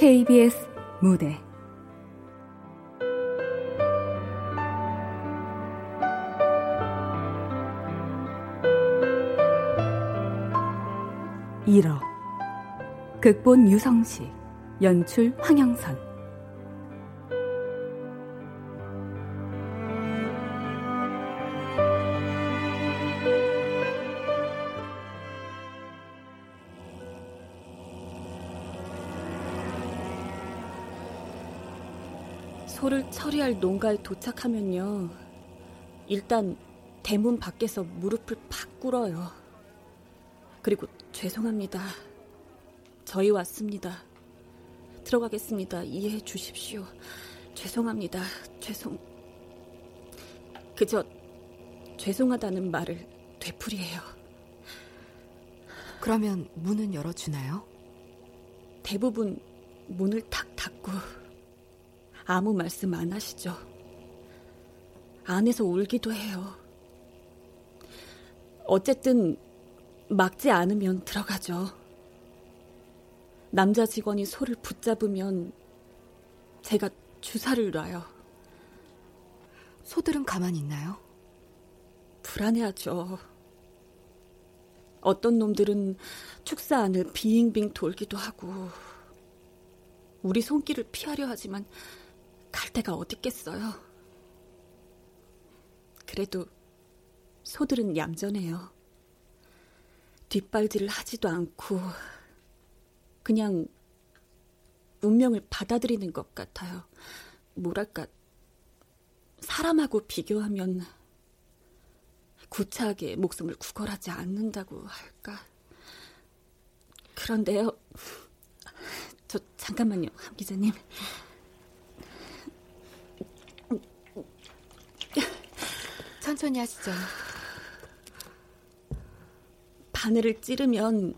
KBS 무대. 일어 극본 유성식. 연출 황영선 처리할 농가에 도착하면요. 일단 대문 밖에서 무릎을 팍 꿇어요. 그리고 죄송합니다. 저희 왔습니다. 들어가겠습니다. 이해해 주십시오. 죄송합니다. 죄송. 그저 죄송하다는 말을 되풀이해요. 그러면 문은 열어주나요? 대부분 문을 탁 닫고 아무 말씀 안 하시죠. 안에서 울기도 해요. 어쨌든 막지 않으면 들어가죠. 남자 직원이 소를 붙잡으면 제가 주사를 놔요. 소들은 가만히 있나요? 불안해하죠. 어떤 놈들은 축사 안을 빙빙 돌기도 하고 우리 손길을 피하려 하지만 갈 데가 어딨겠어요. 그래도 소들은 얌전해요. 뒷발질을 하지도 않고 그냥 운명을 받아들이는 것 같아요. 뭐랄까 사람하고 비교하면 구차하게 목숨을 구걸하지 않는다고 할까. 그런데요. 저 잠깐만요, 함 기자님. 천천히 하시죠. 바늘을 찌르면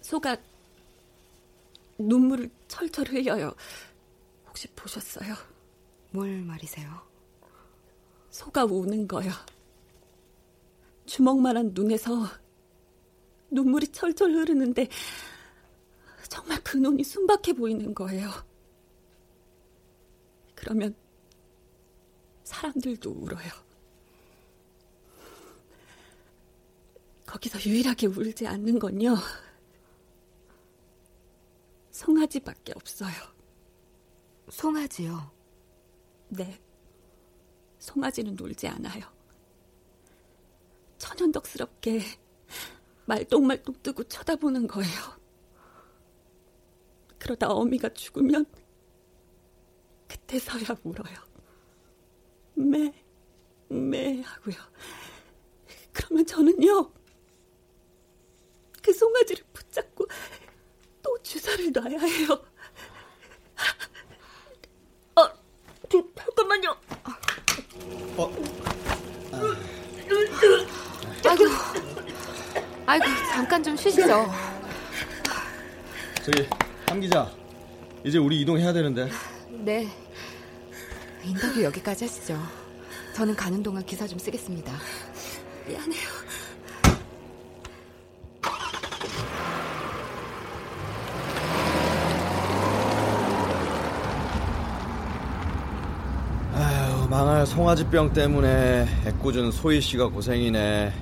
소가 눈물을 철철 흘려요. 혹시 보셨어요? 뭘 말이세요? 소가 우는 거요. 주먹만한 눈에서 눈물이 철철 흐르는데 정말 그 눈이 순박해 보이는 거예요. 그러면 사람들도 울어요. 거기서 유일하게 울지 않는 건요. 송아지밖에 없어요. 송아지요? 네. 송아지는 놀지 않아요. 천연덕스럽게 말똥말똥 뜨고 쳐다보는 거예요. 그러다 어미가 죽으면 그때서야 울어요. 매, 매 하고요. 그러면 저는요, 그 송아지를 붙잡고 또 주사를 놔야 해요. 어, 잠깐만요. 어. 아이고, 아이고, 잠깐 좀 쉬시죠. 저기, 함 기자. 이제 우리 이동해야 되는데. 네. 인터뷰 여기까지 하시죠. 저는 가는 동안 기사 좀 쓰겠습니다. 미안해요. 아유, 망할 송아지병 때문에 애꿎은 소희 씨가 고생이네.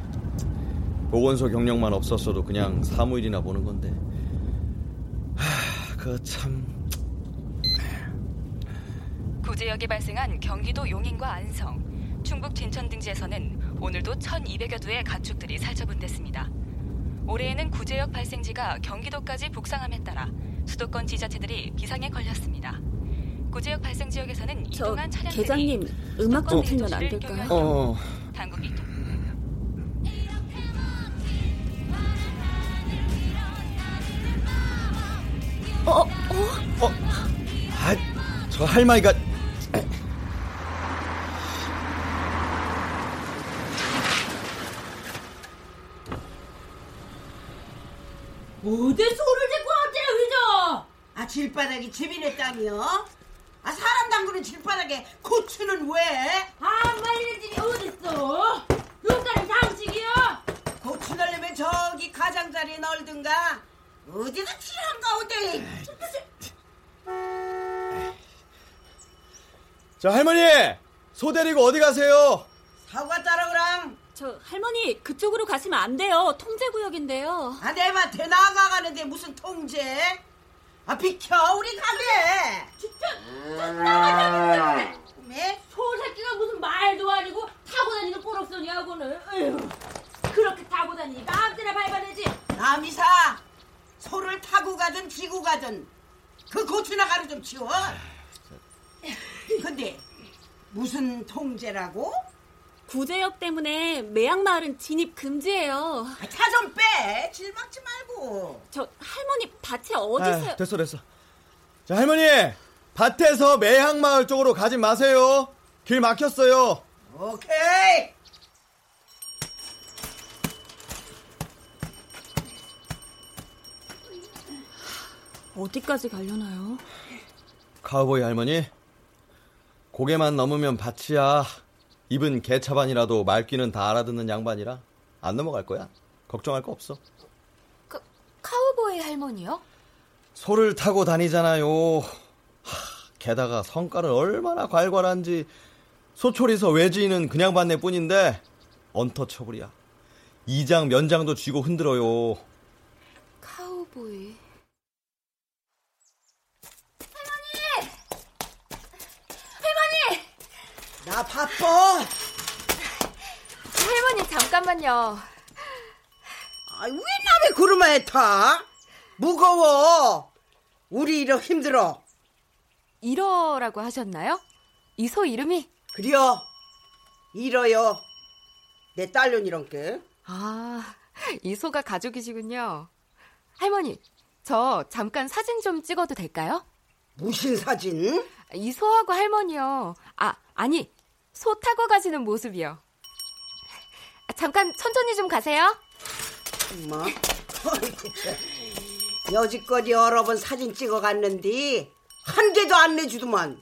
보건소 경력만 없었어도 그냥 사무일이나 보는 건데. 하, 그 참. 구제역에 발생한 경기도 용인과 안성, 충북 진천 등지에서는 오늘도 1,200여 두의 가축들이 살처분됐습니다. 올해에는 구제역 발생지가 경기도까지 북상함에 따라 수도권 지자체들이 비상에 걸렸습니다. 구제역 발생 지역에서는 이동한 차량들이 계장님 음악 좀 틀면 안 될까요? 어. 당국이 어, 어, 어. 아, 저 할머니가 어디 소를 짓고 왔대요 이저? 아 질바닥이 재민의 땅이요? 아 사람 담그는 질바닥에 고추는 왜? 아 말리는 집이 어딨어? 요사는 장식이요? 고추 넣으면 저기 가장자리 널든가 어디서 칠한 가운데 자 할머니 소 데리고 어디 가세요? 사과 따라오랑 저 할머니 그쪽으로 가시면 안 돼요. 통제 구역인데요. 아, 내 밭에 나가가는데 무슨 통제? 아, 비켜, 우리 가게. 진짜 나가자는 매? 소새끼가 무슨 말도 아니고 타고 다니는 에휴, 그렇게 타고 다니니 마음대로 밟아내지 남이사, 소를 타고 가든 지고 가든 그 고추나 가루 좀 치워. 근데 무슨 통제라고? 구제역 때문에 매양마을은 진입 금지예요. 아, 차좀 빼. 질 막지 말고. 저 할머니 밭에 어디서 아, 됐어, 됐어. 자, 할머니! 밭에서 매향마을 쪽으로 가지 마세요. 길 막혔어요. 오케이. 어디까지 가려나요? 카우보이 할머니, 고개만 넘으면 밭이야. 입은 개차반이라도 말귀는 다 알아듣는 양반이라 안 넘어갈 거야. 걱정할 거 없어. 그, 카우보이 할머니요? 소를 타고 다니잖아요. 하, 게다가 성깔은 얼마나 괄괄한지 소초리서 외지인은 그냥 봤네 뿐인데 언터처블이야. 이장 면장도 쥐고 흔들어요. 카우보이. 나 바빠. 할머니 잠깐만요. 아, 왜 남의 구름에 타? 무거워. 우리 이러 힘들어. 이러라고 하셨나요? 이 소 이름이? 그려. 이러요. 내 딸년이란게. 아, 이 소가 가족이시군요. 할머니, 저 잠깐 사진 좀 찍어도 될까요? 무슨 사진? 이 소하고 할머니요. 아, 아니, 소 타고 가시는 모습이요. 아, 잠깐 천천히 좀 가세요. 엄마. 여지껏 여러 번 사진 찍어 갔는데 한 개도 안 내주더만.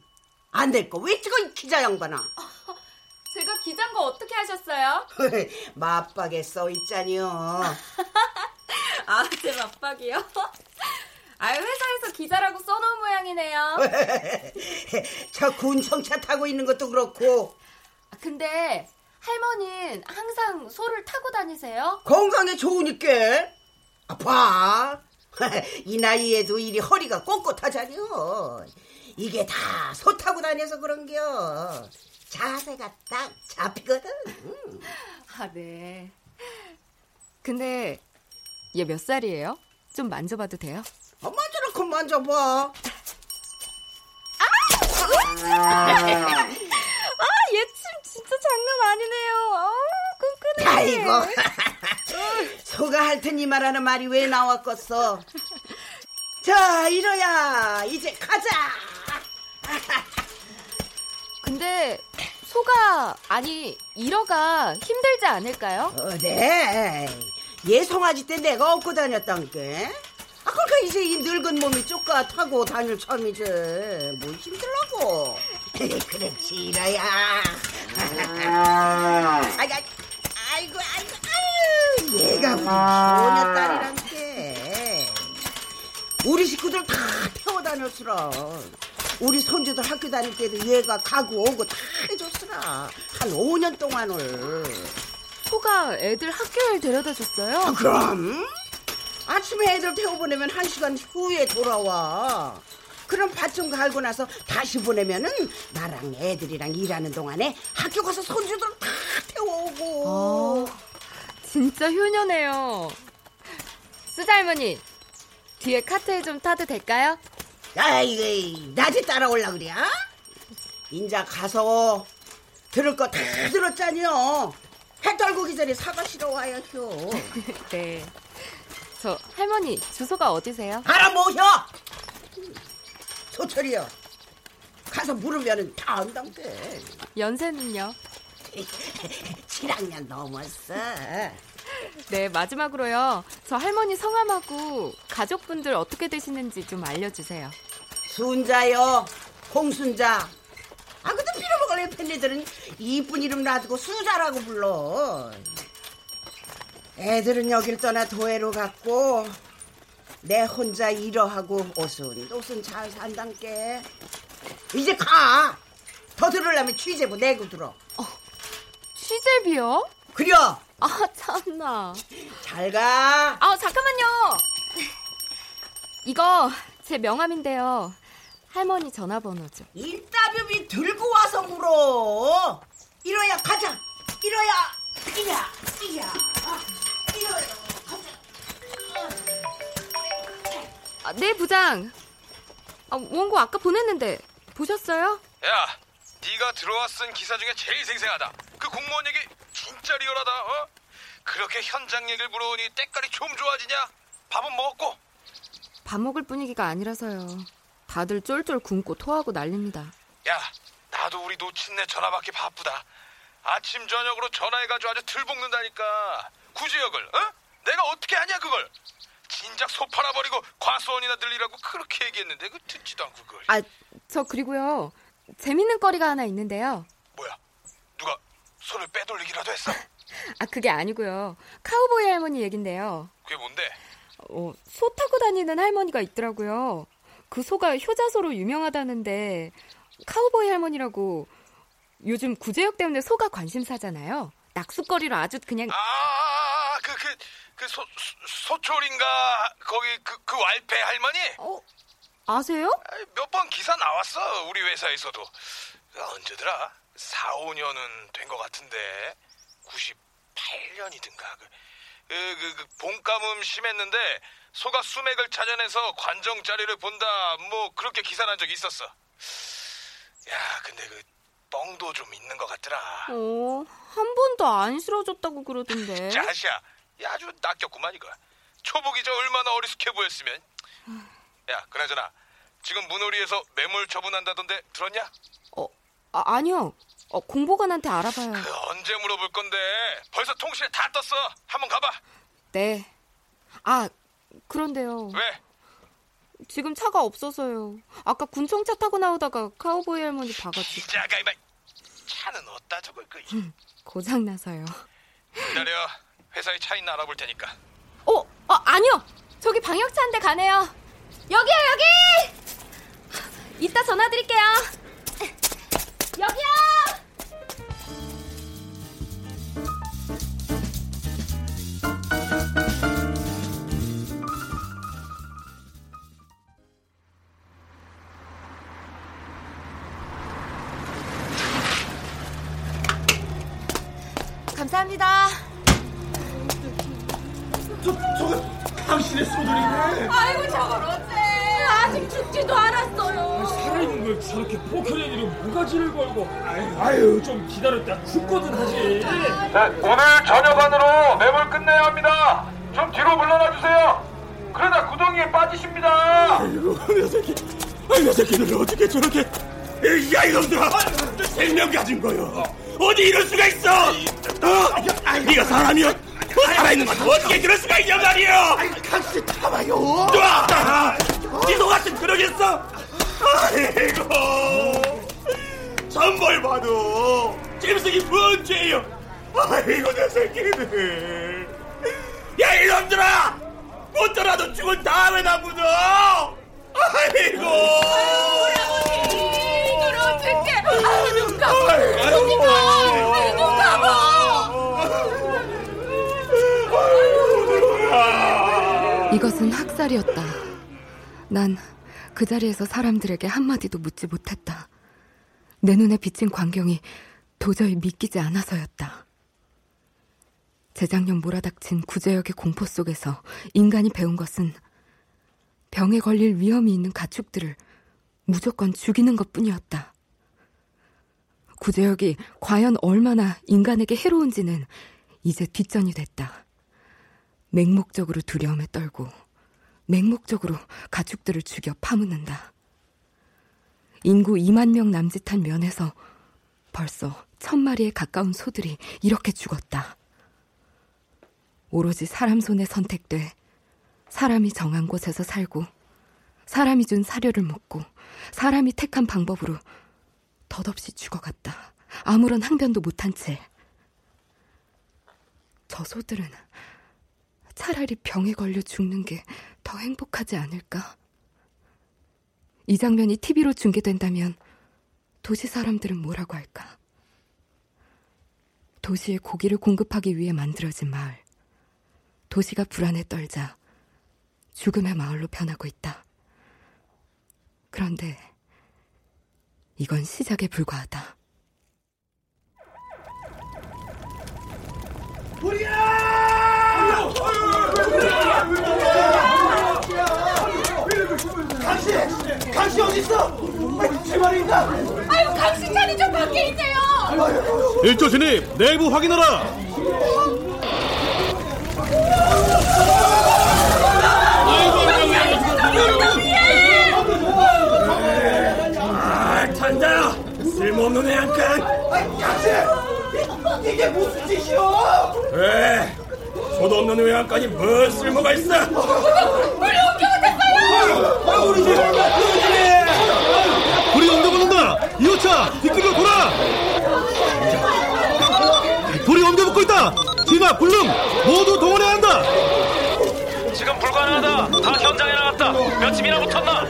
안 될 거 왜 찍어 이 기자 양반아. 제가 기자인 거 어떻게 하셨어요? 맞박에 써 있자니요. 아, 제 맞박이요? 아, 회사에서 기자라고 써놓은 모양이네요. 저 군청차 타고 있는 것도 그렇고 아, 근데 할머니는 항상 소를 타고 다니세요? 건강에 좋으니까. 아, 봐. 이 나이에도 이리 허리가 꼿꼿하자니요. 이게 다 소 타고 다녀서 그런겨. 자세가 딱 잡히거든. 아, 네. 근데 얘 몇 살이에요? 좀 만져봐도 돼요? 아, 만져놓고 만져봐. 아, 얘침 진짜 장난 아니네요. 아, 끈끈해. 아이고. 소가 할 테니 말하는 말이 왜 나왔겠어. 자, 이러야. 이제 가자. 근데 소가 아니 이러가 힘들지 않을까요? 어, 네. 얘 송아지 때 내가 업고 다녔단게. 아, 그러니까 이제 이 늙은 몸이 쪼까 타고 다닐 참이지. 뭘 힘들라고. 그렇지, 이라야. 아이고, 아이고, 아이고, 아유. 얘가 우리 소녀 딸이란 게. 우리 식구들 다 태워 다녔으라. 우리 손주들 학교 다닐 때도 얘가 가고 오고 다 해줬으라. 한 5년 동안을. 소가 애들 학교에 데려다 줬어요. 아, 그럼 아침에 애들 태워보내면 한 시간 후에 돌아와. 그럼 밭좀 갈고 나서 다시 보내면은 나랑 애들이랑 일하는 동안에 학교 가서 손주들 다 태워오고. 진짜 효녀네요. 수자 할머니 뒤에 카트에 좀 타도 될까요? 아이고, 낮에 따라올라 그래? 인자 가서 들을 거 다 들었잖여. 해 떨고기 전에 사과 실어 와야죠. 네. 저 할머니 주소가 어디세요? 알아 모셔. 소철이요. 가서 물으면은 다 안당대. 연세는요? 7학년 넘었어. 네 마지막으로요. 저 할머니 성함하고 가족분들 어떻게 되시는지 좀 알려주세요. 순자요. 홍순자. 아, 근데 빌어먹을 애 팬네들은 이쁜 이름 놔두고 수자라고 불러. 애들은 여길 떠나 도해로 갔고 내 혼자 일어하고 옷은 옷은 잘 산단께. 이제 가. 더 들으려면 취재부 내고 들어. 어, 취재비요? 그려. 아 참나. 잘 가. 아 잠깐만요. 이거 제 명함인데요. 할머니 전화번호죠. 인터뷰비 들고 와서 물어. 이러야 가자. 이러야 이야 이야 이러야 아, 네 부장. 아, 원고 아까 보냈는데 보셨어요? 야, 네가 들어와 쓴 기사 중에 제일 생생하다. 그 공무원 얘기 진짜 리얼하다. 어? 그렇게 현장 얘기를 물어보니 때깔이 좀 좋아지냐? 밥은 먹었고? 밥 먹을 분위기가 아니라서요. 다들 쫄쫄 굶고 토하고 난립니다. 야, 나도 우리 놓친네 전화 받기 바쁘다. 아침 저녁으로 전화해가지고 아주 들볶는다니까. 구제역을, 어? 내가 어떻게 하냐 그걸? 진작 소 팔아버리고 과수원이나 들리라고 그렇게 얘기했는데 그 듣지도 않고 그걸. 아, 저 그리고요. 재밌는 거리가 하나 있는데요. 뭐야? 누가 손을 빼돌리기라도 했어? 아, 그게 아니고요. 카우보이 할머니 얘긴데요. 그게 뭔데? 어, 소 타고 다니는 할머니가 있더라고요. 그 소가 효자소로 유명하다는데 카우보이 할머니라고 요즘 구제역 때문에 소가 관심사잖아요. 낙숫거리로 아주 그냥 아, 그, 그, 그 소, 소 초인가 거기 그, 그 왈패 할머니? 어, 아세요? 몇 번 기사 나왔어, 우리 회사에서도. 그 언제더라? 4, 5년은 된 것 같은데. 98년이든가. 그, 그, 그, 그 봄가뭄 심했는데 소가 수맥을 찾아내서 관정 자리를 본다. 뭐 그렇게 기사 난 적이 있었어. 야, 근데 그 뻥도 좀 있는 것 같더라. 어, 한 번도 안 싫어졌다고 그러던데. 자시야, 야, 아주 낚였구만 이거. 초복이 저 얼마나 어리숙해 보였으면. 야, 그나저나 지금 문호리에서 매물 처분한다던데 들었냐? 어, 아, 아니요. 어, 공보관한테 알아봐요. 그 언제 물어볼 건데? 벌써 통신에 다 떴어. 한번 가봐. 네. 아, 그런데요. 왜? 지금 차가 없어서요. 아까 군청차 타고 나오다가 카우보이 할머니 봐가지고. 이자가 이만 차는 어디다 저걸 그 고장 나서요. 기다려. 회사에 차 있나 알아볼 테니까. 어, 어 아니요. 저기 방역차 한대 가네요. 여기요 여기. 이따 전화 드릴게요. 여기요. 죽거든 하지. 네, 오늘 저녁 안으로 매물 끝내야 합니다. 좀 뒤로 물러나 주세요. 그러다 구덩이에 빠지십니다. 아이고, 녀석이. 아, 녀석이들 어떻게 저렇게. 야, 이놈들아! 생명 가진 거요. 어디 이럴 수가 있어! 어? 네가 사람이야? 뭐 살아있는 건 어떻게 그럴 수가 있냐 말이요! 같이 참아요! 놔! 니도 같은 그러겠어? 아이고! 천벌 봐도 짐승이 뭔 죄요? 아이고, 내 새끼들! 야, 이놈들아! 못 돌아도 죽은 다음에 나 묻어! 아이고! 이걸 어떻게? 아유 눈 감아. 눈이 감아. 눈 감아. 이것은 학살이었다. 난 그 자리에서 사람들에게 한마디도 묻지 못했다. 내 눈에 비친 광경이 도저히 믿기지 않아서였다. 재작년 몰아닥친 구제역의 공포 속에서 인간이 배운 것은 병에 걸릴 위험이 있는 가축들을 무조건 죽이는 것 뿐이었다. 구제역이 과연 얼마나 인간에게 해로운지는 이제 뒷전이 됐다. 맹목적으로 두려움에 떨고 맹목적으로 가축들을 죽여 파묻는다. 인구 2만 명 남짓한 면에서 벌써 천 마리에 가까운 소들이 이렇게 죽었다. 오로지 사람 손에 선택돼 사람이 정한 곳에서 살고 사람이 준 사료를 먹고 사람이 택한 방법으로 덧없이 죽어갔다. 아무런 항변도 못한 채. 저 소들은 차라리 병에 걸려 죽는 게 더 행복하지 않을까? 이 장면이 TV로 중계된다면 도시 사람들은 뭐라고 할까? 도시에 고기를 공급하기 위해 만들어진 마을. 도시가 불안에 떨자 죽음의 마을로 변하고 있다. 그런데 이건 시작에 불과하다. 강씨! 강씨 어디 있어? 제발이다. 강씨 자리 좀 밖에 있네요. 일조 진입 내부 확인하라. 아, 탄다. 쓸모없는 애한칸. 강씨! 이게 무슨 짓이오? 왜? 소도 없는 외양간이 뭐 쓸모가 있어? 우리 옮겨가 됐어요! 아, 우리 집! 우리 집! 불이 옮겨붙는다! 이호차! 뒷길로 돌아! 불이 옮겨붙고 있다! 진화, 불능! 모두 동원해야 한다! 지금 불가능하다! 다 현장에 나갔다! 몇 집이나 붙었나?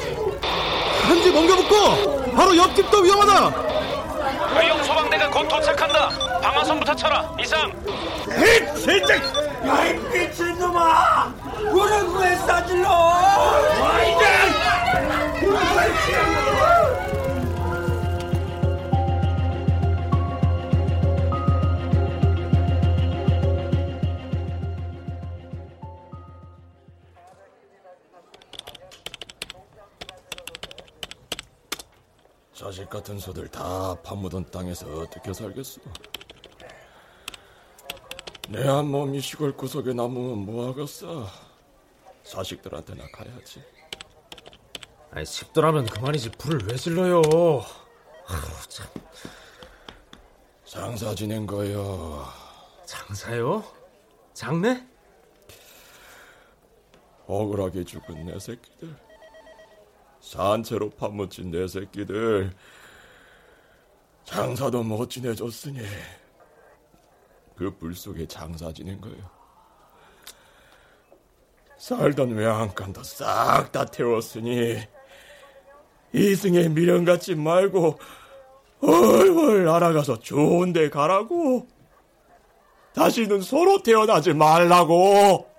한집 옮겨붙고! 바로 옆집도 위험하다! 의용 소방대가 곧 도착한다! 방화선부터 쳐라! 이상! 이 진짜! 야이 미친놈아! 우리 왜 싸질러? 와이자! 자식 같은 소들 다 파묻은 땅에서 어떻게 살겠어? 내 한 몸이 시골 구석에 남으면 뭐하겠어? 자식들한테나 가야지. 아니, 집도라면 그만이지 불을 왜 질러요? 아우, 참. 장사 지낸 거요. 장사요? 장례? 억울하게 죽은 내 새끼들. 산채로 파묻힌 내 새끼들. 장사도 못 지내줬으니 그 불 속에 장사 지낸 거요. 살던 외양간도 싹 다 태웠으니 이승에 미련 갖지 말고 얼얼 알아가서 좋은 데 가라고. 다시는 서로 태어나지 말라고.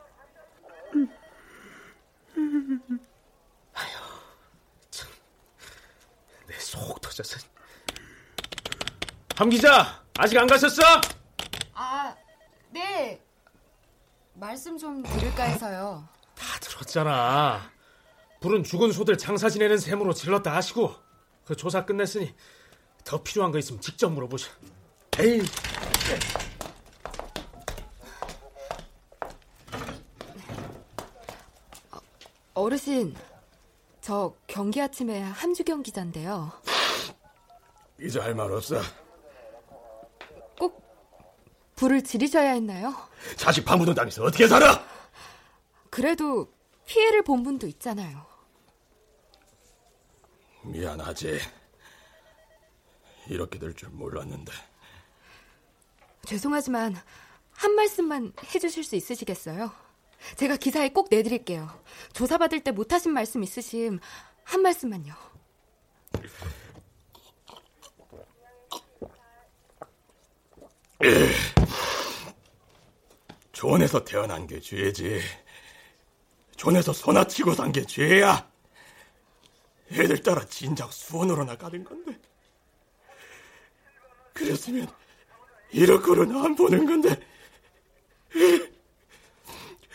내 속 터져서. 함 기자, 아직 안 가셨어? 아, 네. 말씀 좀 드릴까 해서요. 다 들었잖아. 불은 죽은 소들 장사 지내는 셈으로 질렀다 하시고 그 조사 끝냈으니 더 필요한 거 있으면 직접 물어보셔. 에이. 어르신, 저 경기 아침에 함주경 기자인데요. 이제 할 말 없어. 꼭 불을 지르셔야 했나요? 자식 파묻은 땅에서 어떻게 살아? 그래도 피해를 본 분도 있잖아요. 미안하지. 이렇게 될 줄 몰랐는데. 죄송하지만 한 말씀만 해주실 수 있으시겠어요? 제가 기사에 꼭 내드릴게요. 조사받을 때 못하신 말씀 있으심 한 말씀만요. 존에서 태어난 게 죄지. 존에서 소나 치고 산 게 죄야. 애들 따라 진작 수원으로 나가는 건데. 그랬으면 이렇게는 안 보는 건데.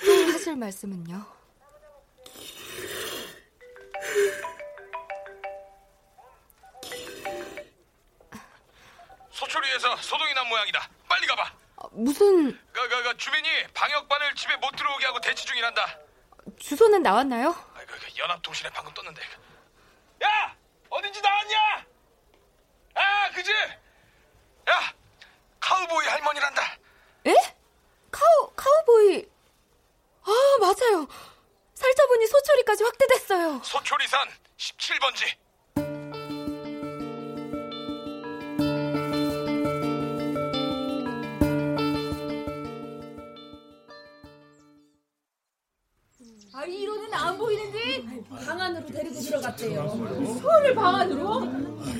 또 하실 말씀은요? 소초리에서 소동이 난 모양이다. 빨리 가봐. 어, 무슨 그, 그, 그 주민이 방역반을 집에 못 들어오게 하고 대치 중이란다. 주소는 나왔나요? 아, 그, 그 연합통신에 방금 떴는데. 야, 어딘지 나왔냐? 아, 그지? 야, 카우보이 할머니란다. 에? 카우 카우보이 아 맞아요. 살자보니 소초리까지 확대됐어요. 소초리산 17번지. 아 이로는 안 보이는데 방 안으로 데리고. 들어갔대요. 소를 방 안으로?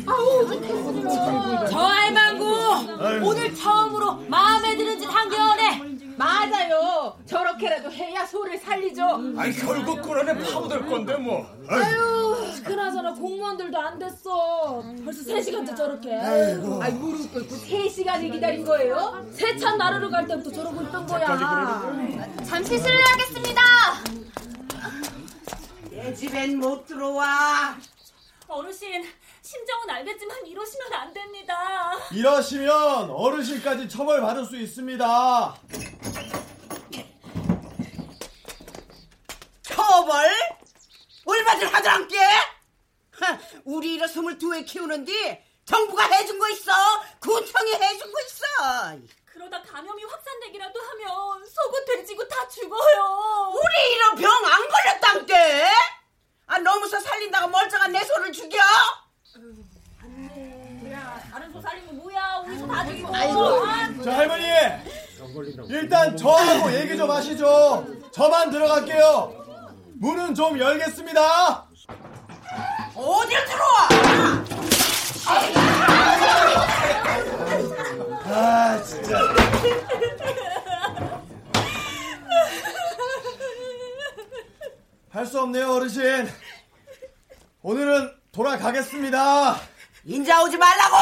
아우, 좋겠어. 저 할망구, 오늘 처음으로 마음에 드는 짓한 개월에 맞아요. 저렇게라도 해야 소를 살리죠. 아니 결국 꿀안에 파고들 건데 뭐. 아유, 그나저나 공무원들도 안 됐어. 벌써 3 시간째 저렇게. 아이고. 아이, 무릎 꿇고 3 시간을 기다린 거예요? 세찬 나르러 갈 때부터 저러고 있던 거야. 잠시 실례하겠습니다. 내 집엔 못 들어와. 어르신, 심정은 알겠지만 이러시면 안 됩니다. 이러시면 어르신까지 처벌받을 수 있습니다. 처벌? 얼마들 하더란께? 우리 이러 스물두에 키우는데 정부가 해준 거 있어. 구청이 해준 거 있어. 그러다 감염이 확산되기라도 하면 속은 돼지고 다 죽어요. 우리 이런 병 안 걸렸단께? 아 너무서 살린다고 멀쩡한 내 소를 죽여? 다른 소 살리면 뭐야? 우리 소 다 죽이고. 아이고. 자, 할머니! 일단 저하고 얘기 좀 하시죠. 저만 들어갈게요. 문은 좀 열겠습니다. 어딜 들어와? 아, 진짜. 할 수 없네요, 어르신. 오늘은 돌아가겠습니다. 인자 오지 말라고!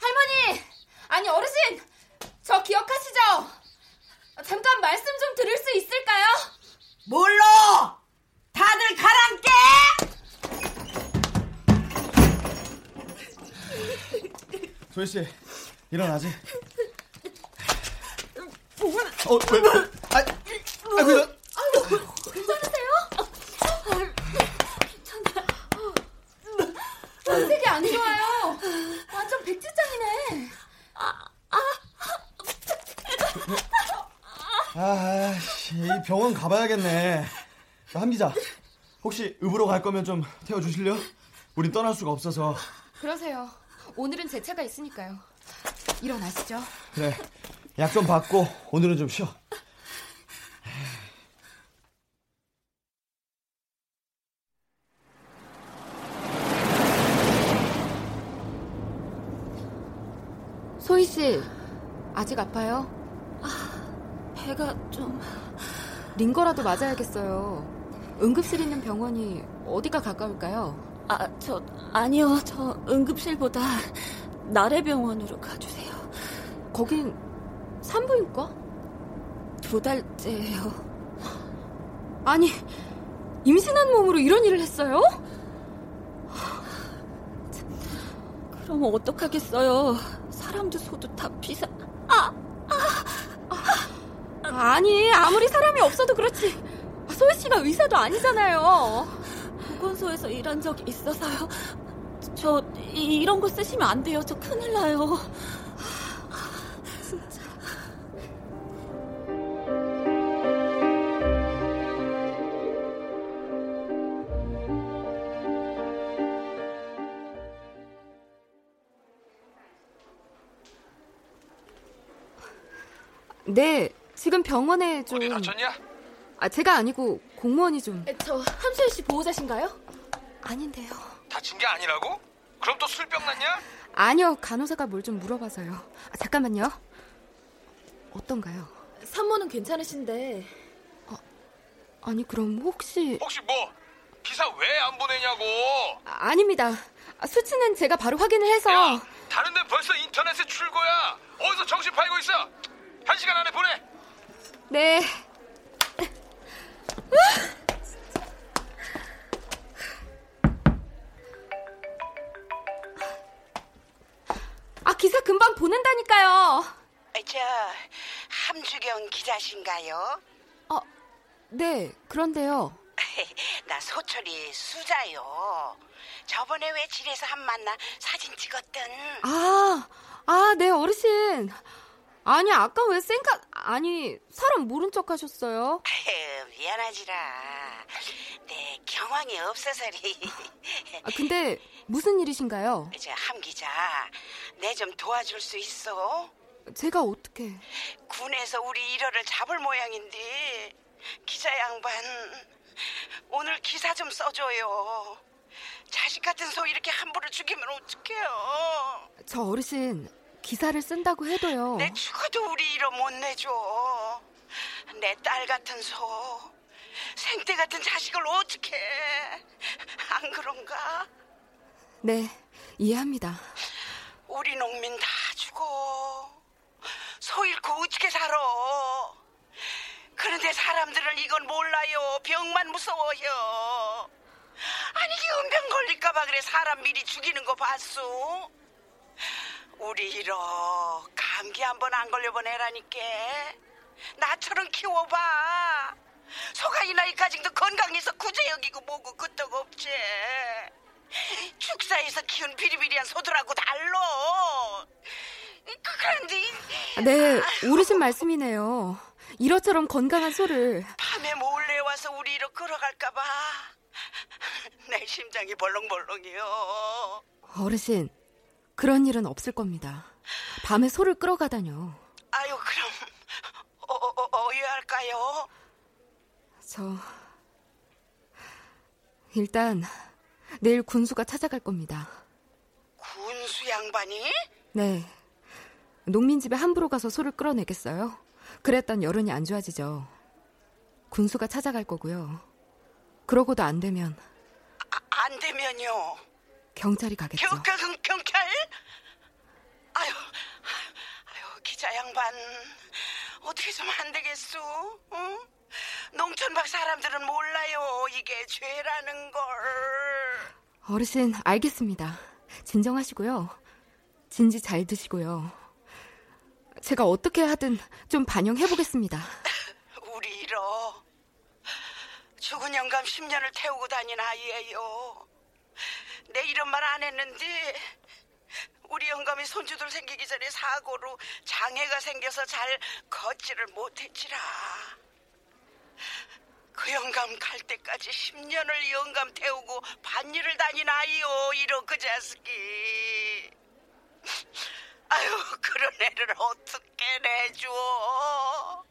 할머니, 아니 어르신, 저 기억하시죠? 잠깐 말씀 좀 들을 수 있을까요? 몰라! 다들 가란께! 조이 씨, 일어나지. 어, 왜? 아, 아이고, 나- 괜찮으세요? 색이 안 좋아요. 완전 백지장이네. 아, 씨, 이 병원 가봐야겠네. 한 기자, 혹시 읍으로 갈 거면 좀 태워주실래요? 우린 떠날 수가 없어서. 그러세요. 오늘은 제 차가 있으니까요. 일어나시죠. 그래, 약 좀 받고 오늘은 좀 쉬어. 소희 씨, 아직 아파요? 배가 좀 링거라도 맞아야겠어요. 응급실 있는 병원이 어디가 가까울까요? 아, 저 아니요. 저 응급실보다 나래병원으로 가주세요. 거긴 산부인과? 두 달째예요. 아니, 임신한 몸으로 이런 일을 했어요? 그럼 어떡하겠어요. 사람도 소도 다 비사. 아, 아니, 아무리 사람이 없어도 그렇지. 소희 씨가 의사도 아니잖아요. 보건소에서 일한 적이 있어서요. 저 이, 이런 거 쓰시면 안 돼요. 저 큰일 나요. 진짜. 네, 지금 병원에 좀. 어디 다쳤냐? 아, 제가 아니고 공무원이 좀. 저 함수혜 씨 보호자신가요? 아닌데요. 다친 게 아니라고? 그럼 또 술병 났냐? 아니요, 간호사가 뭘 좀 물어봐서요. 아, 잠깐만요. 어떤가요? 산모는 괜찮으신데 아니, 그럼 혹시. 혹시 뭐 기사 왜 안 보내냐고? 아, 아닙니다. 아, 수치는 제가 바로 확인을 해서. 야, 다른 데 벌써 인터넷에 출고야. 어디서 정신 팔고 있어? 한 시간 안에 보내. 네. 아, 기사 금방 보낸다니까요. 저 함주경 기자신가요? 어, 네, 그런데요. 나 소철이 수자요. 저번에 왜 집에서 한 만나 사진 찍었던. 아, 아, 네, 어르신. 아니, 아까 왜 쌩까, 아니, 사람 모른 척 하셨어요? 아유, 미안하지라. 내 경황이 없어서리. 아, 근데 무슨 일이신가요? 저함 기자, 내 좀 도와줄 수 있어? 제가 어떻게. 군에서 우리 일호를 잡을 모양인데 기자 양반 오늘 기사 좀 써줘요. 자식 같은 소 이렇게 함부로 죽이면 어떡해요. 저 어르신 기사를 쓴다고 해도요. 내 죽어도 우리 이름 못 내줘. 내 딸 같은 소, 생태 같은 자식을 어떻게? 안 그런가? 네, 이해합니다. 우리 농민 다 죽어. 소 잃고 어떻게 살아? 그런데 사람들은 이건 몰라요. 병만 무서워요. 아니 연병 걸릴까봐 그래 사람 미리 죽이는 거 봤어? 우리 이러 감기 한 번 안 걸려보내라니까. 나처럼 키워봐. 소가 이 나이까지도 건강해서 구제 여기고 뭐고 끄떡 없지. 축사에서 키운 비리비리한 소들하고 달러. 그런데 네, 옳으신 말씀이네요. 이러처럼 건강한 소를 밤에 몰래 와서 우리 이로 끌어갈까봐 내 심장이 벌렁벌렁해요. 어르신 그런 일은 없을 겁니다. 밤에 소를 끌어가다뇨. 아유 그럼 어, 어, 어, 어여 할까요? 저 일단 내일 군수가 찾아갈 겁니다. 군수 양반이? 네. 농민집에 함부로 가서 소를 끌어내겠어요? 그랬던 여론이 안 좋아지죠. 군수가 찾아갈 거고요. 그러고도 안 되면 아, 안 되면요. 경찰이 가겠죠. 경, 경, 경찰? 아유, 아유, 기자 양반. 어떻게 좀 안 되겠소? 응? 농촌밖 사람들은 몰라요. 이게 죄라는 걸. 어르신, 알겠습니다. 진정하시고요. 진지 잘 드시고요. 제가 어떻게 하든 좀 반영해 보겠습니다. 우리 이러 죽은 영감 10년을 태우고 다닌 아이예요. 내 이런 말 안 했는데 우리 영감이 손주들 생기기 전에 사고로 장애가 생겨서 잘 걷지를 못했지라. 그 영감 갈 때까지 10년을 영감 태우고 반일을 아이요 이러 그 자식이. 아유 그런 애를 어떻게 내줘.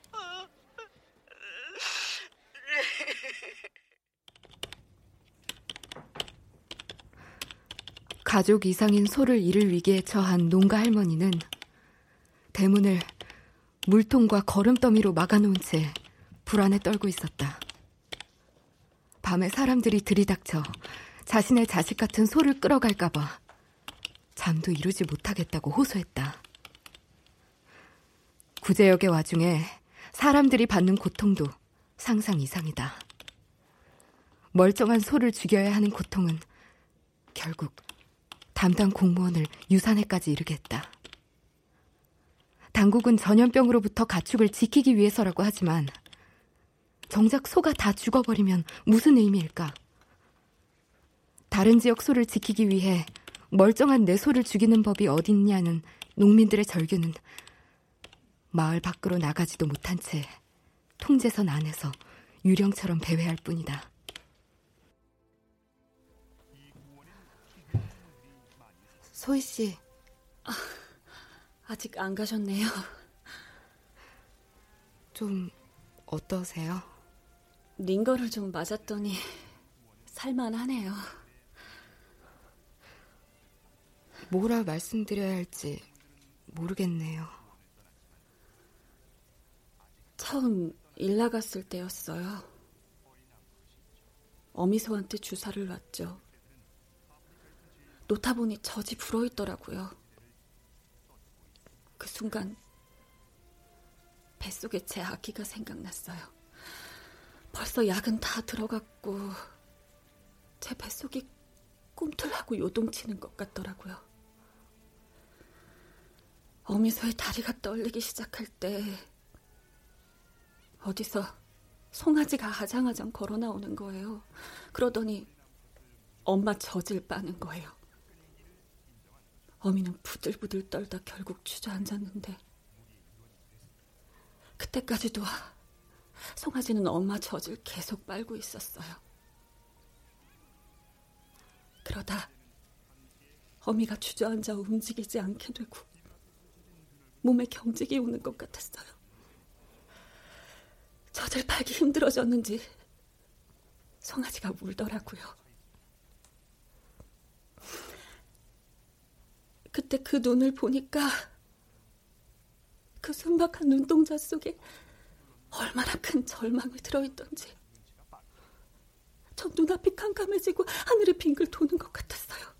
가족 이상인 소를 잃을 위기에 처한 농가 할머니는 대문을 물통과 거름더미로 막아놓은 채 불안에 떨고 있었다. 밤에 사람들이 들이닥쳐 자신의 자식 같은 소를 끌어갈까봐 잠도 이루지 못하겠다고 호소했다. 구제역의 와중에 사람들이 받는 고통도 상상 이상이다. 멀쩡한 소를 죽여야 하는 고통은 결국 담당 공무원을 유산에까지 이르게 했다. 당국은 전염병으로부터 가축을 지키기 위해서라고 하지만 정작 소가 다 죽어버리면 무슨 의미일까? 다른 지역 소를 지키기 위해 멀쩡한 내 소를 죽이는 법이 어딨냐는 농민들의 절규는 마을 밖으로 나가지도 못한 채 통제선 안에서 유령처럼 배회할 뿐이다. 소희 씨. 아, 아직 안 가셨네요. 좀 어떠세요? 링거를 좀 맞았더니 살만하네요. 뭐라 말씀드려야 할지 모르겠네요. 처음 일 나갔을 때였어요. 어미소한테 주사를 놨죠. 놓다 보니 젖이 불어있더라고요. 그 순간 뱃속에 제 아기가 생각났어요. 벌써 약은 다 들어갔고 제 뱃속이 꿈틀하고 요동치는 것 같더라고요. 어미소의 다리가 떨리기 시작할 때 어디서 송아지가 아장아장 걸어 나오는 거예요. 그러더니 엄마 젖을 빠는 거예요. 어미는 부들부들 떨다 결국 주저앉았는데 그때까지도 송아지는 엄마 젖을 계속 빨고 있었어요. 그러다 어미가 주저앉아 움직이지 않게 되고 몸에 경직이 오는 것 같았어요. 젖을 팔기 힘들어졌는지 송아지가 울더라고요. 그때 그 눈을 보니까 그 순박한 눈동자 속에 얼마나 큰 절망이 들어있던지 전 눈앞이 깜깜해지고 하늘이 빙글 도는 것 같았어요.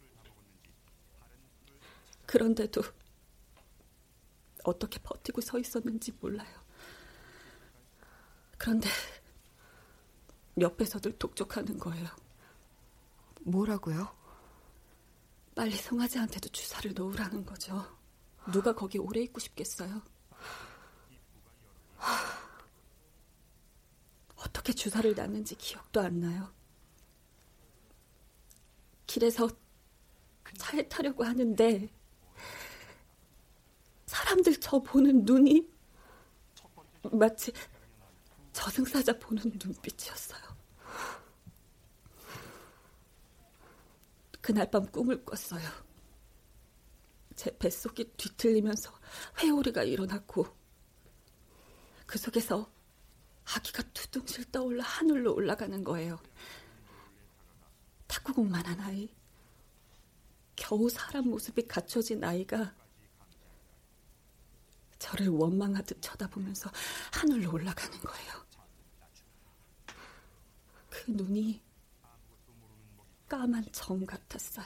그런데도 어떻게 버티고 서 있었는지 몰라요. 그런데 옆에서들 독촉하는 거예요. 뭐라고요? 빨리 송아지한테도 주사를 놓으라는 거죠. 누가 거기 오래 있고 싶겠어요? 어떻게 주사를 놨는지 기억도 안 나요. 길에서 차에 타려고 하는데 사람들 저 보는 눈이 마치 저승사자 보는 눈빛이었어요. 그날 밤 꿈을 꿨어요. 제 뱃속이 뒤틀리면서 회오리가 일어났고 그 속에서 아기가 두둥실 떠올라 하늘로 올라가는 거예요. 탁구공만한 아이. 겨우 사람 모습이 갖춰진 아이가 저를 원망하듯 쳐다보면서 하늘로 올라가는 거예요. 그 눈이 까만 점 같았어요.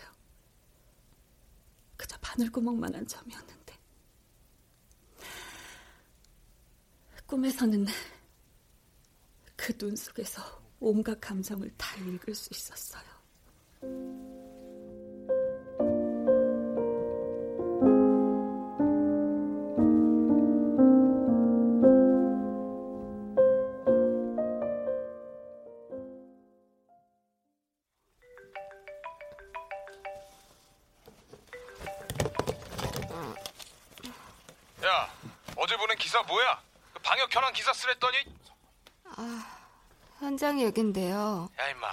그저 바늘구멍만한 점이었는데. 꿈에서는 그 눈 속에서 온갖 감정을 다 읽을 수 있었어요. 얘긴데요. 야 임마.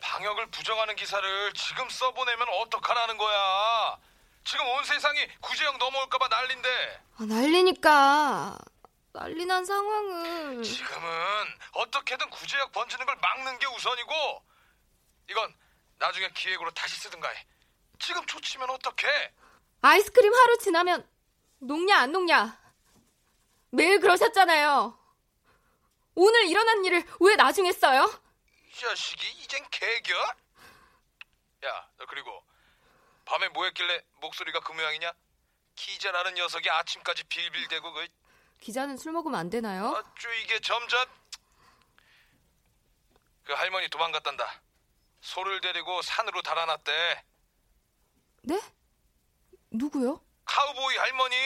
방역을 부정하는 기사를 지금 써보내면 어떡하라는 거야? 지금 온 세상이 구제형 넘어올까봐 난린데. 아, 난리니까. 난리 난 상황을. 지금은 어떻게든 구제역 번지는 걸 막는 게 우선이고 이건 나중에 기획으로 다시 쓰든가 해. 지금 초치면 어떡해? 아이스크림 하루 지나면 녹냐 안 녹냐? 매일 그러셨잖아요. 오늘 일어난 일을 왜 나중에 써요? 이 자식이 이젠 개겨? 야, 너 그리고 밤에 뭐 했길래 목소리가 그 모양이냐? 기자라는 녀석이 아침까지 빌빌대고 그 기자는 술 먹으면 안 되나요? 어쭈 이게 점점 그 할머니 도망갔단다. 소를 데리고 산으로 달아났대. 네? 누구요? 카우보이 할머니.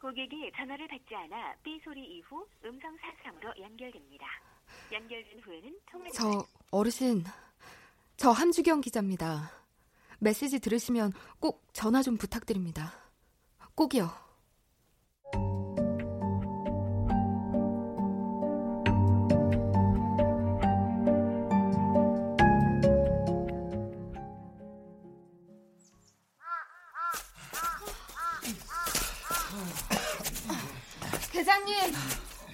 고객이 전화를 받지 않아 삐 소리 이후 음성 사상으로 연결됩니다. 연결된 후에는 통화 저 어르신, 저 함주경 기자입니다. 메시지 들으시면 꼭 전화 좀 부탁드립니다. 꼭이요. 대장님,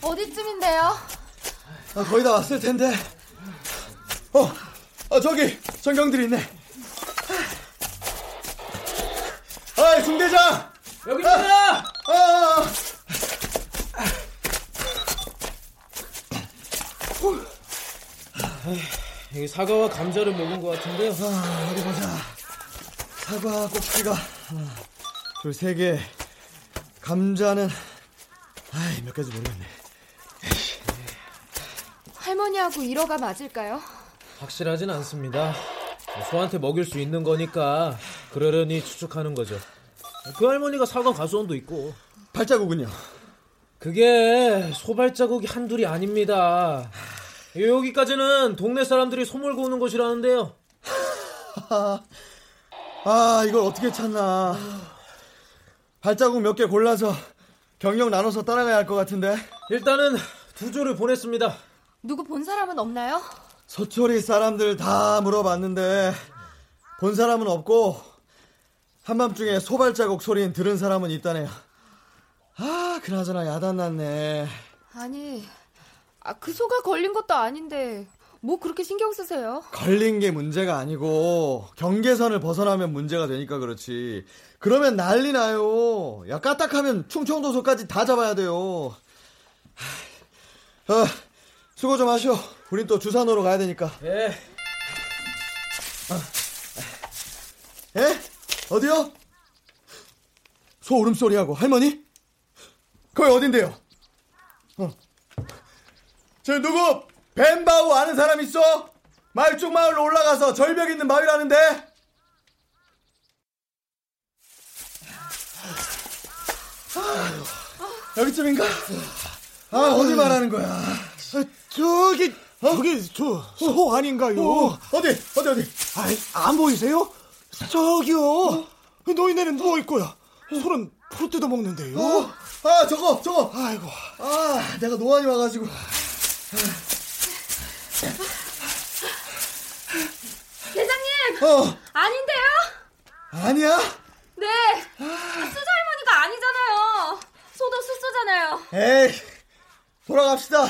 어디쯤인데요? 아, 거의 다 왔을 텐데. 어, 아, 저기 전경들이 있네. 아이, 중대장! 여기입니다! 아, 아, 이 사과와 감자를 먹은 것 같은데요. 아, 어디 보자. 사과 꼭지가 하나, 둘, 세 개. 감자는 아이 몇 가지 모르겠네. 할머니하고 일어가 맞을까요? 확실하진 않습니다. 소한테 먹일 수 있는 거니까 그러려니 추측하는 거죠. 그 할머니가 사과 가수원도 있고. 발자국은요? 그게 소발자국이 한둘이 아닙니다. 여기까지는 동네 사람들이 소몰고 오는 곳이라는데요. 아, 이걸 어떻게 찾나. 발자국 몇 개 골라서 경력 나눠서 따라가야 할 것 같은데. 일단은 두 조를 보냈습니다. 누구 본 사람은 없나요? 서초리 사람들 다 물어봤는데 본 사람은 없고 한밤중에 소발자국 소리는 들은 사람은 있다네요. 아, 그나저나 야단 났네. 아니, 아, 그 소가 걸린 것도 아닌데 뭐 그렇게 신경 쓰세요? 걸린 게 문제가 아니고 경계선을 벗어나면 문제가 되니까 그렇지. 그러면 난리 나요. 야 까딱하면 충청도소까지 다 잡아야 돼요. 어, 수고 좀 하시오. 우린 또 주산으로 가야 되니까. 예. 어. 예? 어디요? 소 울음소리하고 할머니? 거기 어딘데요? 어. 저 누구 벤바우 아는 사람 있어? 말쪽 마을로 올라가서 절벽 있는 마을이라는데? 여기쯤인가? 아 어디 말하는 거야? 아, 저기 저기 저 소 아닌가요? 어, 어디 어디 어디? 아이, 안 보이세요? 저기요. 노인네는 누워 있고요. 소는 풀 뜯어 먹는데요. 어? 아 저거 저거. 아이고. 아 내가 노안이 와가지고. 대장님. 어. 아닌데요? 아니야? 네. 수자 할머니가 아니잖아요. 소도 수소잖아요. 에이 돌아갑시다.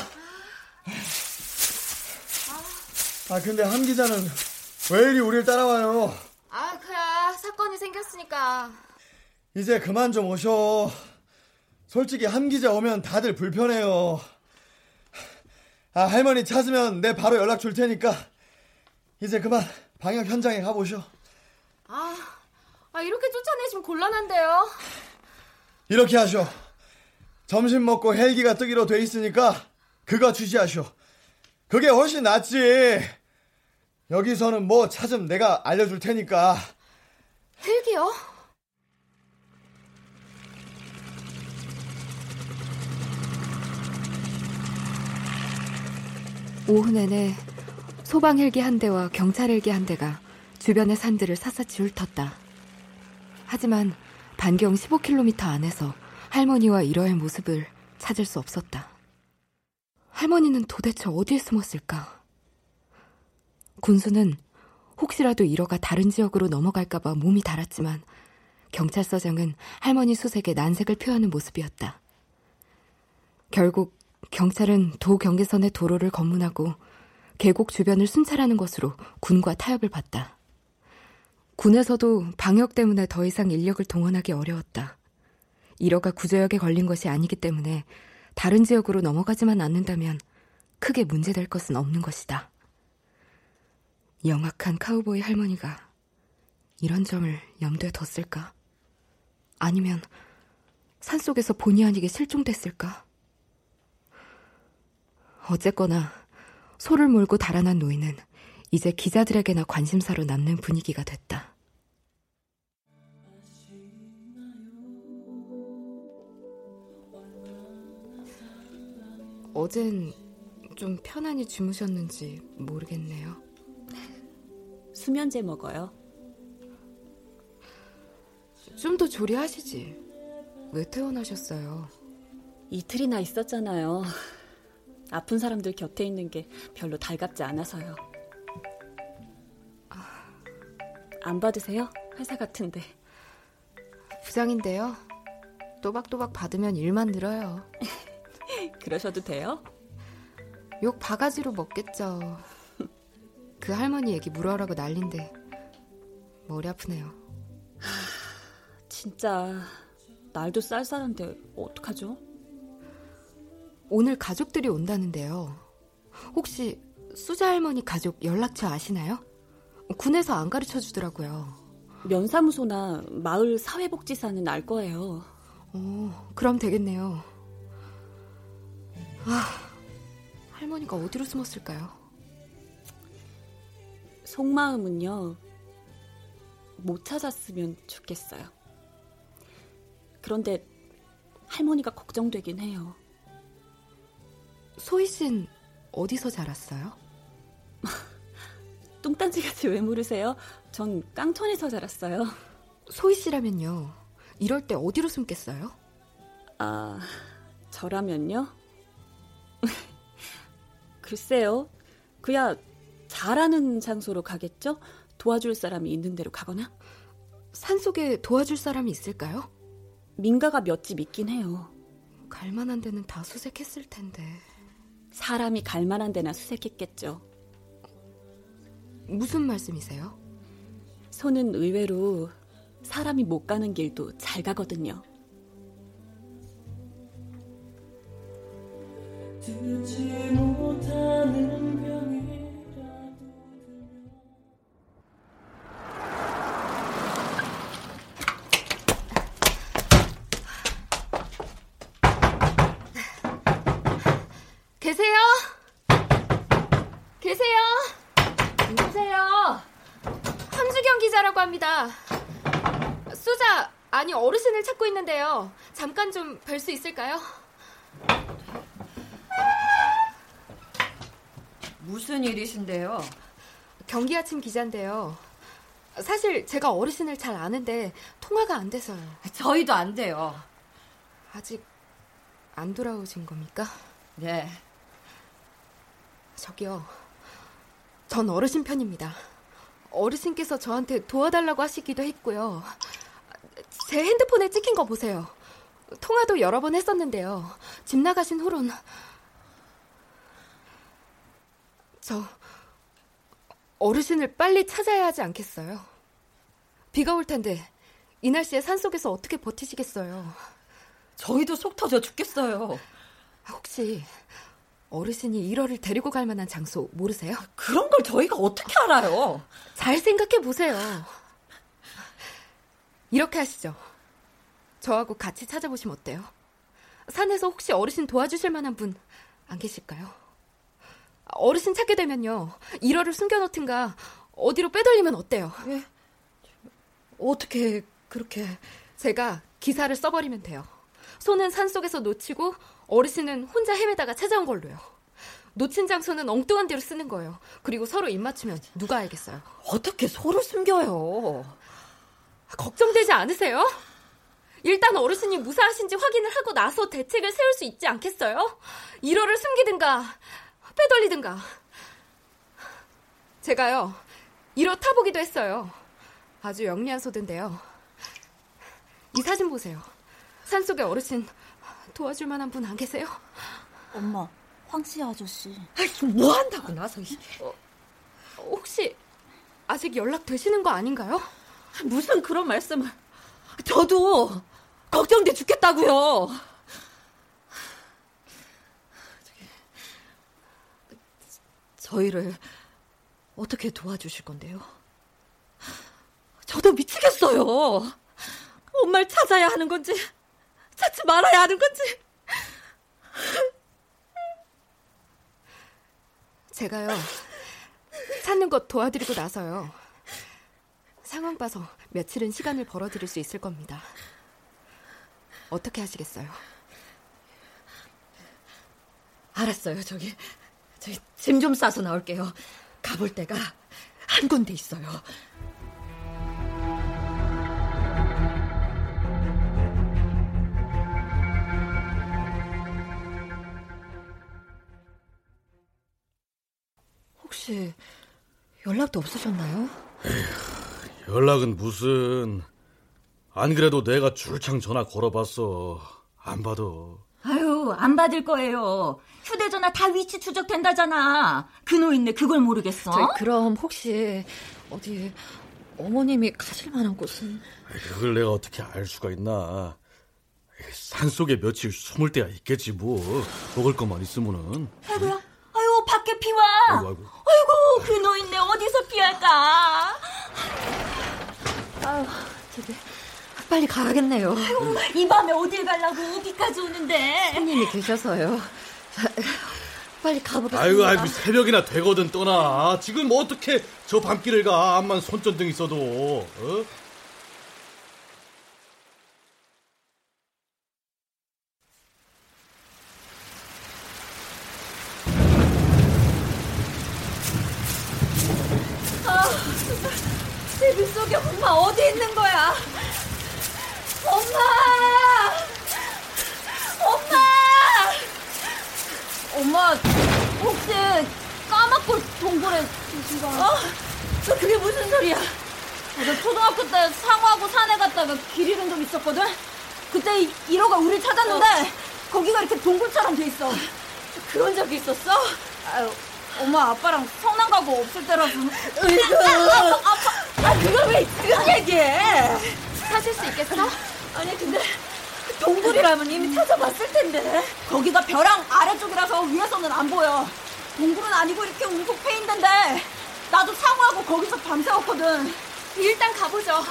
아 근데 함 기자는 왜 이리 우리를 따라와요? 아 그야 사건이 생겼으니까. 이제 그만 좀 오셔. 솔직히 함 기자 오면 다들 불편해요. 아 할머니 찾으면 내 바로 연락 줄 테니까 이제 그만 방역 현장에 가보셔. 아, 아 이렇게 쫓아내시면 곤란한데요. 이렇게 하셔. 점심 먹고 헬기가 뜨기로 돼 있으니까 그거 주시하쇼. 그게 훨씬 낫지. 여기서는 뭐 찾으면 내가 알려줄 테니까. 헬기요? 오후 내내 소방 헬기 한 대와 경찰 헬기 한 대가 주변의 산들을 샅샅이 훑었다. 하지만 반경 15km 안에서 할머니와 일어의 모습을 찾을 수 없었다. 할머니는 도대체 어디에 숨었을까? 군수는 혹시라도 일어가 다른 지역으로 넘어갈까봐 몸이 달았지만 경찰서장은 할머니 수색에 난색을 표하는 모습이었다. 결국 경찰은 도 경계선의 도로를 검문하고 계곡 주변을 순찰하는 것으로 군과 타협을 봤다. 군에서도 방역 때문에 더 이상 인력을 동원하기 어려웠다. 일어가 구조역에 걸린 것이 아니기 때문에 다른 지역으로 넘어가지만 않는다면 크게 문제될 것은 없는 것이다. 영악한 카우보이 할머니가 이런 점을 염두에 뒀을까? 아니면 산속에서 본의 아니게 실종됐을까? 어쨌거나 소를 몰고 달아난 노인은 이제 기자들에게나 관심사로 남는 분위기가 됐다. 어젠 좀 편안히 주무셨는지 모르겠네요. 수면제 먹어요. 좀 더 조리하시지. 왜 퇴원하셨어요? 이틀이나 있었잖아요. 아픈 사람들 곁에 있는 게 별로 달갑지 않아서요. 안 받으세요? 회사 같은데. 부장인데요. 또박또박 받으면 일만 늘어요. 그러셔도 돼요? 욕 바가지로 먹겠죠. 그 할머니 얘기 물어라고 난린데 머리 아프네요. 진짜 날도 쌀쌀한데 어떡하죠? 오늘 가족들이 온다는데요. 혹시 수자 할머니 가족 연락처 아시나요? 군에서 안 가르쳐 주더라고요. 면사무소나 마을 사회복지사는 알 거예요. 어, 그럼 되겠네요. 아, 할머니가 어디로 숨었을까요? 속마음은요, 못 찾았으면 좋겠어요. 그런데 할머니가 걱정되긴 해요. 소희 씨는 어디서 자랐어요? 뚱딴지같이 왜 물으세요? 전 깡촌에서 자랐어요. 소희 씨라면요. 이럴 때 어디로 숨겠어요? 아, 저라면요? 글쎄요. 그야 잘하는 장소로 가겠죠? 도와줄 사람이 있는 데로 가거나? 산속에 도와줄 사람이 있을까요? 민가가 몇 집 있긴 해요. 갈만한 데는 다 수색했을 텐데. 사람이 갈만한 데나 수색했겠죠. 무슨 말씀이세요? 손은 의외로 사람이 못 가는 길도 잘 가거든요. 계세요? 계세요? 누구세요? 황주경 기자라고 합니다. 수자, 아니 어르신을 찾고 있는데요. 잠깐 좀 뵐 수 있을까요? 무슨 일이신데요? 경기 아침 기자인데요. 사실 제가 어르신을 잘 아는데 통화가 안 돼서요. 저희도 안 돼요. 아직 안 돌아오신 겁니까? 네. 저기요. 전 어르신 편입니다. 어르신께서 저한테 도와달라고 하시기도 했고요. 제 핸드폰에 찍힌 거 보세요. 통화도 여러 번 했었는데요. 집 나가신 후론 저 어르신을 빨리 찾아야 하지 않겠어요? 비가 올 텐데 이 날씨에 산속에서 어떻게 버티시겠어요? 저희도 속 터져 죽겠어요. 혹시 어르신이 1월을 데리고 갈 만한 장소 모르세요? 그런 걸 저희가 어떻게 알아요? 잘 생각해 보세요. 이렇게 하시죠. 저하고 같이 찾아보시면 어때요? 산에서 혹시 어르신 도와주실 만한 분 안 계실까요? 어르신 찾게 되면요. 1월을 숨겨놓든가 어디로 빼돌리면 어때요? 예? 어떻게 그렇게 제가 기사를 써버리면 돼요. 손은 산속에서 놓치고 어르신은 혼자 헤매다가 찾아온 걸로요. 놓친 장소는 엉뚱한 데로 쓰는 거예요. 그리고 서로 입맞추면 누가 알겠어요? 어떻게 서로 숨겨요? 걱정되지 않으세요? 일단 어르신이 무사하신지 확인을 하고 나서 대책을 세울 수 있지 않겠어요? 1호를 숨기든가 빼돌리든가. 제가요, 1호 타보기도 했어요. 아주 영리한 소드인데요. 이 사진 보세요. 산속에 어르신 도와줄 만한 분 안 계세요? 엄마, 황씨 아저씨. 뭐 한다고 나서. 어, 혹시 아직 연락 되시는 거 아닌가요? 무슨 그런 말씀을. 저도 걱정돼 죽겠다고요. 저희를 어떻게 도와주실 건데요? 저도 미치겠어요. 엄마를 찾아야 하는 건지, 찾지 말아야 하는 건지. 제가요, 찾는 것 도와드리고 나서요. 상황 봐서 며칠은 시간을 벌어드릴 수 있을 겁니다. 어떻게 하시겠어요? 알았어요. 저기, 짐 좀 싸서 나올게요. 가볼 데가 한 군데 있어요. 혹시 연락도 없으셨나요? 에휴, 연락은 무슨 안 그래도 내가 줄창 전화 걸어봤어 안 받아 안 받을 거예요. 휴대전화 다 위치 추적된다잖아. 그 노인네. 그걸 모르겠어? 저희 그럼 혹시 어디 어머님이 가실 만한 곳은? 그걸 내가 어떻게 알 수가 있나? 산속에 며칠 숨을 때야 있겠지 뭐. 먹을 것만 있으면은. 아이고야. 아유 밖에 비와. 아이고, 아이고. 아이고 그 노인네. 어디서 피할까? 아유 저기 빨리 가야겠네요. 아유 이 밤에 어딜 가려고 비까지 오는데? 손님이 계셔서요. 빨리 가보겠습니다. 아이고 아이고 새벽이나 되거든 떠나. 지금 뭐 어떻게 저 밤길을 가? 암만 손전등 있어도 어? 내 뱃속에 엄마 어디 있는 거야? 엄마! 엄마! 엄마, 혹시 까맣고 동굴에 계신가? 어? 너 그게 무슨 소리야? 나 초등학교 때 상호하고 산에 갔다가 길 잃은 적 있었거든? 그때 1호가 우리 찾았는데 거기가 이렇게 동굴처럼 돼 있어. 그런 적이 있었어? 아유, 엄마 아빠랑 성남 가고 없을 때라서. 으이구. 아빠, 아 그걸 왜 지금 얘기해? 찾을 수 있겠어? 아니 근데 동굴이라면 이미 찾아봤을 텐데. 거기가 벼랑 아래쪽이라서 위에서는 안 보여. 동굴은 아니고 이렇게 우속 패인데인데 나도 상호하고 거기서 밤새웠거든. 일단 가보죠.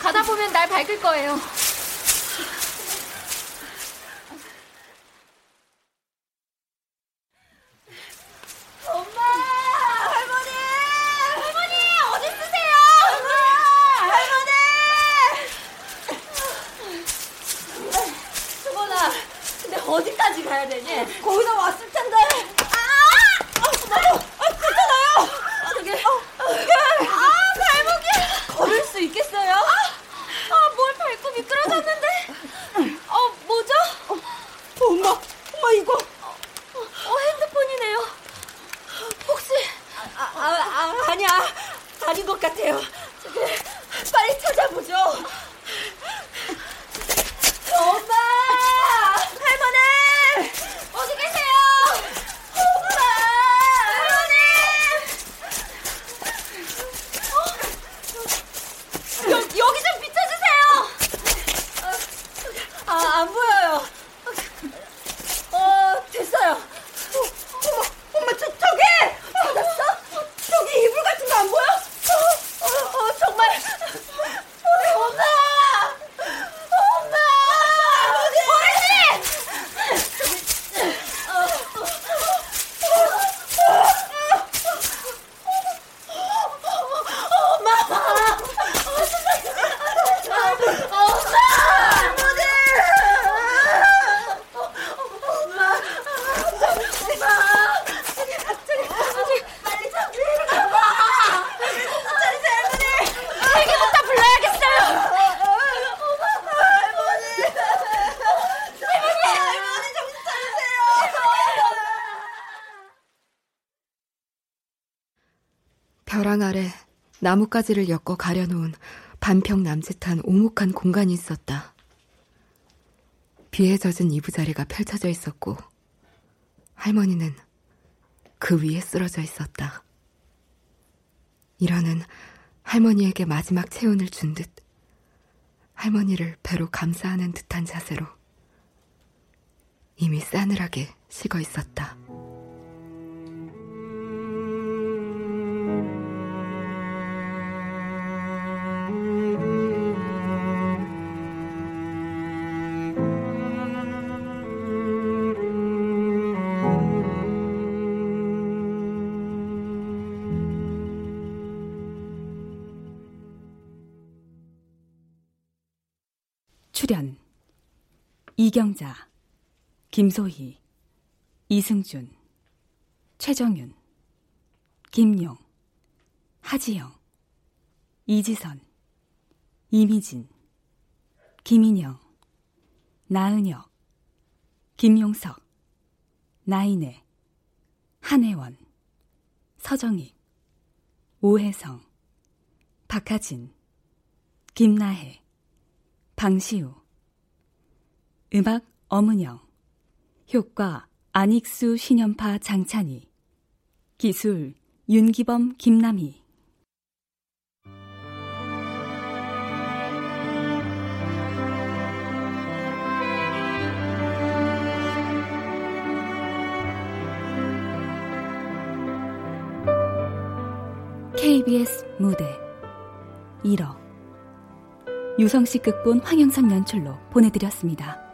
가다 보면 날 밝을 거예요. 엄마! 할머니! 할머니! 어디 있으세요? 할머니! 할머니! 수건아, 근데 어디까지 거기다 왔을 텐데. 아! 어, 나도! 아, 괜찮아요! 저기, 어, 아, 발목이! 걸을 수 있겠어요? 아, 뭘 밟고 미끄러졌는데? 어, 뭐죠? 엄마, 엄마 이거. 어, 핸드폰이네요. 혹시 아, 아, 아, 아니야. 아닌 것 같아요. 저기, 빨리 찾아보죠. 엄마! 할머니! 어디 계세요? 엄마! 할머니! 어? 여, 여기 좀 비춰주세요! 아, 안 보여요. 어, 됐어요. 어, 어머, 엄마, 저, 저기! 찾았어? 저기 이불 같은 거 안 보여? 어, 어, 어, 정말. 엄마! 엄마! 헬기부터 불러야겠어요. 벼랑 아래 나뭇가지를 엮어 가려놓은 반평 남짓한 오목한 공간이 있었다. 비에 젖은 이부자리가 펼쳐져 있었고 할머니는 그 위에 쓰러져 있었다. 이러는 할머니에게 마지막 체온을 준 듯 할머니를 배로 감싸하는 듯한 자세로 이미 싸늘하게 식어 있었다. 출연 이경자, 김소희, 이승준, 최정윤, 김용, 하지영, 이지선, 이미진, 김인영, 나은혁, 김용석, 나인애, 한혜원, 서정익, 오혜성, 박하진, 김나혜, 방시우. 음악 엄은영. 효과 안익수 신연파 장찬희. 기술 윤기범 김남희. KBS 무대. 1호 유성식 극본 황영선 연출로 보내드렸습니다.